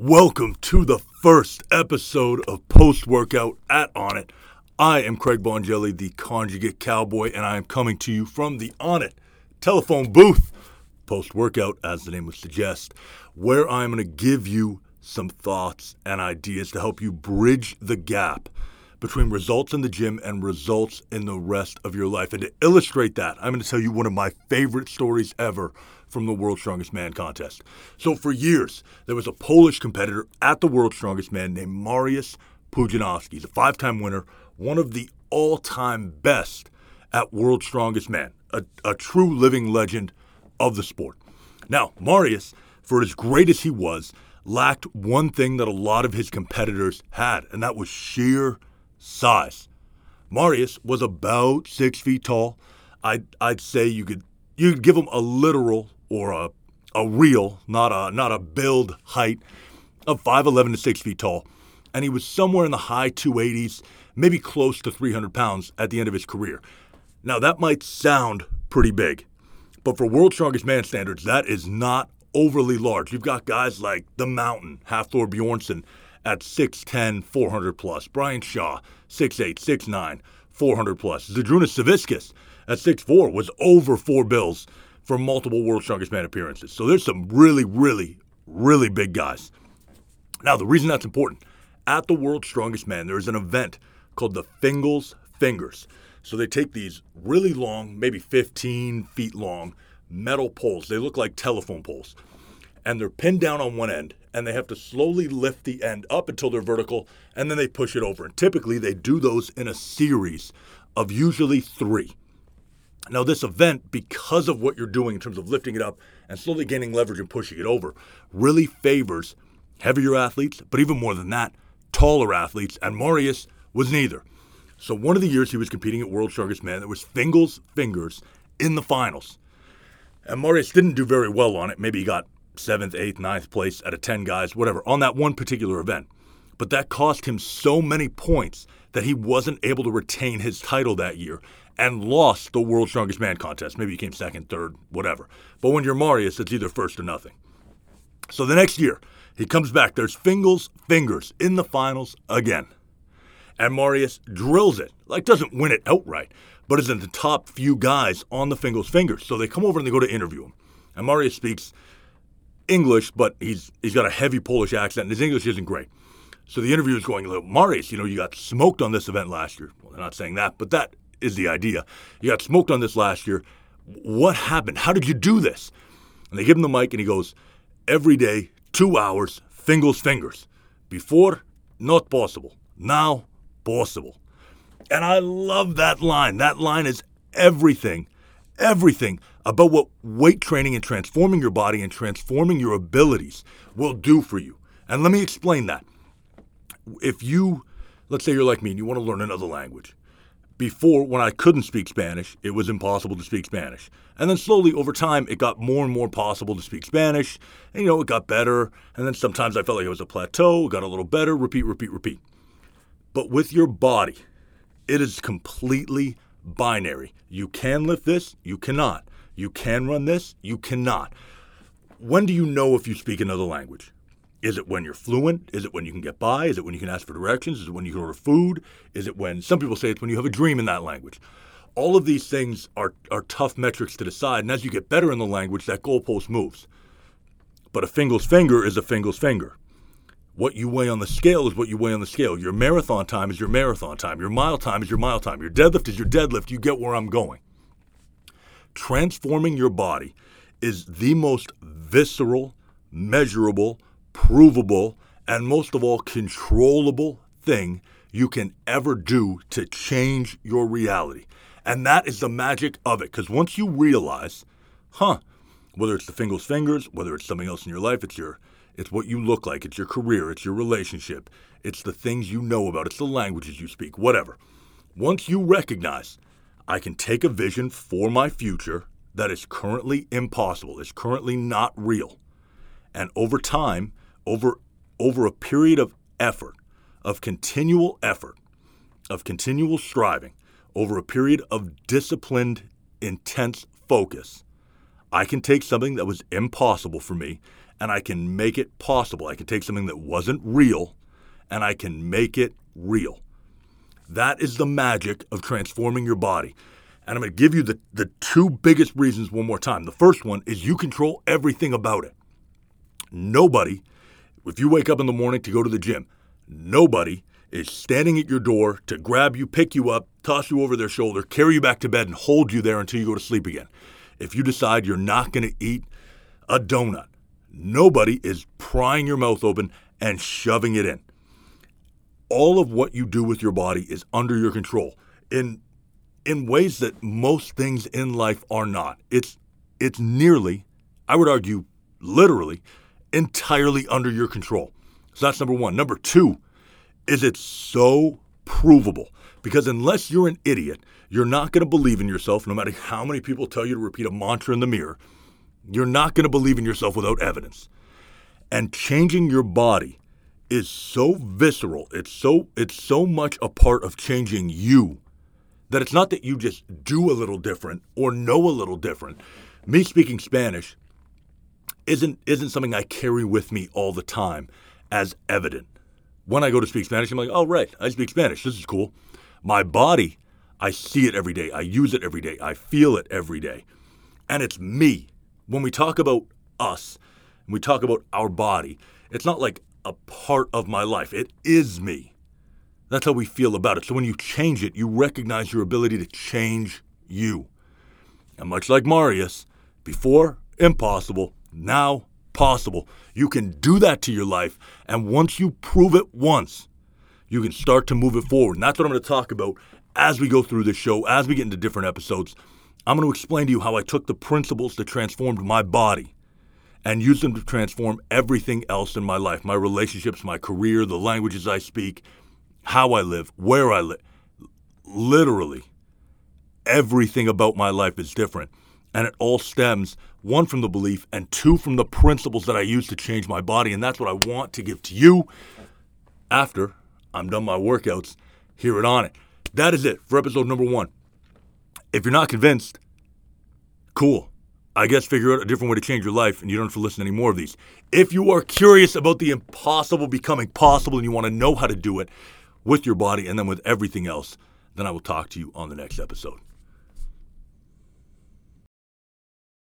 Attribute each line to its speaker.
Speaker 1: Welcome to the first episode of Post Workout at Onnit. I am Craig Bongelli, the conjugate cowboy, and I am coming to you from the Onnit telephone booth. Post workout, as the name would suggest, where I'm going to give you some thoughts and ideas to help you bridge the gap between results in the gym and results in the rest of your life. And to illustrate that, I'm going to tell you one of my favorite stories ever from the World's Strongest Man contest. So, for years, there was a Polish competitor at the World's Strongest Man named Mariusz Pudzianowski. He's a five time winner, one of the all time best at World's Strongest Man, a, a true living legend of the sport. Now, Mariusz, for as great as he was, lacked one thing that a lot of his competitors had, and that was sheer size. Mariusz was about six feet tall. I'd, I'd say you could you could give him a literal or a, a real, not a not a build height of 5'11 to 6 feet tall. And he was somewhere in the high 280s, maybe close to 300 pounds at the end of his career. Now, that might sound pretty big, but for World's Strongest Man standards, that is not overly large. You've got guys like The Mountain, Hafthor Bjornsson at 6'10, 400 plus. Brian Shaw, 6'8, 6'9, 400 plus. Zydrunas Savickas at 6'4 was over four bills for multiple World's Strongest Man appearances. So there's some really, really, really big guys. Now, the reason that's important at the World's Strongest Man, there's an event called the Fingal's Fingers. So they take these really long, maybe 15 feet long, metal poles. They look like telephone poles. And they're pinned down on one end, and they have to slowly lift the end up until they're vertical, and then they push it over. And typically, they do those in a series of usually three. Now, this event, because of what you're doing in terms of lifting it up and slowly gaining leverage and pushing it over, really favors heavier athletes, but even more than that, taller athletes. And Mariusz was neither. So, one of the years he was competing at World's Strongest Man, there was Fingal's Fingers in the finals. And Mariusz didn't do very well on it. Maybe he got seventh, eighth, ninth place out of 10 guys, whatever, on that one particular event. But that cost him so many points that he wasn't able to retain his title that year and lost the World's Strongest Man contest. Maybe he came second, third, whatever. But when you're Mariusz, it's either first or nothing. So the next year, he comes back. There's Fingal's Fingers in the finals again. And Mariusz drills it. Like, doesn't win it outright, but is in the top few guys on the Fingal's Fingers. So they come over and they go to interview him. And Mariusz speaks English, but he's he's got a heavy Polish accent, and his English isn't great. So the interviewer is going, Mariusz, you know, you got smoked on this event last year. Well, they're not saying that, but that is the idea. You got smoked on this last year. What happened? How did you do this? And they give him the mic, and he goes, Every day, two hours, Fingal's fingers. Before, not possible. Now, possible. And I love that line. That line is everything, everything about what weight training and transforming your body and transforming your abilities will do for you. And let me explain that. If you, let's say you're like me and you want to learn another language, before, when I couldn't speak Spanish, it was impossible to speak Spanish. And then slowly over time, it got more and more possible to speak Spanish. And, you know, it got better. And then sometimes I felt like it was a plateau, it got a little better, repeat, repeat, repeat. But with your body, it is completely binary. You can lift this, you cannot. You can run this, you cannot. When do you know if you speak another language? Is it when you're fluent? Is it when you can get by? Is it when you can ask for directions? Is it when you can order food? Is it when some people say it's when you have a dream in that language? All of these things are, are tough metrics to decide, and as you get better in the language, that goalpost moves. But a Fingal's finger is a Fingal's finger. What you weigh on the scale is what you weigh on the scale. Your marathon time is your marathon time. Your mile time is your mile time. Your deadlift is your deadlift. You get where I'm going. Transforming your body is the most visceral, measurable, provable, and most of all, controllable thing you can ever do to change your reality. And that is the magic of it. Because once you realize, huh, whether it's the Fingal's fingers, whether it's something else in your life, it's your it's what you look like, it's your career, it's your relationship, it's the things you know about, it's the languages you speak, whatever. Once you recognize I can take a vision for my future that is currently impossible, is currently not real. And over time, over over a period of effort, of continual effort, of continual striving, over a period of disciplined, intense focus, I can take something that was impossible for me and I can make it possible. I can take something that wasn't real and I can make it real. That is the magic of transforming your body. And I'm going to give you the, the two biggest reasons one more time. The first one is you control everything about it. Nobody, if you wake up in the morning to go to the gym, nobody is standing at your door to grab you, pick you up, toss you over their shoulder, carry you back to bed, and hold you there until you go to sleep again. If you decide you're not going to eat a donut, nobody is prying your mouth open and shoving it in. All of what you do with your body is under your control in in ways that most things in life are not. It's it's nearly, I would argue, literally, entirely under your control. So that's number one. Number two is it's so provable because unless you're an idiot, you're not going to believe in yourself no matter how many people tell you to repeat a mantra in the mirror. You're not going to believe in yourself without evidence. And changing your body is so visceral. It's so it's so much a part of changing you that it's not that you just do a little different or know a little different. Me speaking Spanish isn't isn't something I carry with me all the time as evident. When I go to speak Spanish, I'm like, oh right, I speak Spanish. This is cool. My body, I see it every day. I use it every day. I feel it every day. And it's me. When we talk about us and we talk about our body, it's not like a part of my life. It is me. That's how we feel about it. So when you change it, you recognize your ability to change you. And much like Mariusz, before impossible, now possible. You can do that to your life. And once you prove it once, you can start to move it forward. And that's what I'm going to talk about as we go through this show, as we get into different episodes. I'm going to explain to you how I took the principles that transformed my body and used them to transform everything else in my life my relationships, my career, the languages I speak, how I live, where I live. Literally, everything about my life is different. And it all stems, one, from the belief, and two, from the principles that I use to change my body. And that's what I want to give to you after I'm done my workouts here at Onnit. That is it for episode number one. If you're not convinced, cool. I guess figure out a different way to change your life and you don't have to listen to any more of these. If you are curious about the impossible becoming possible and you want to know how to do it with your body and then with everything else, then I will talk to you on the next episode.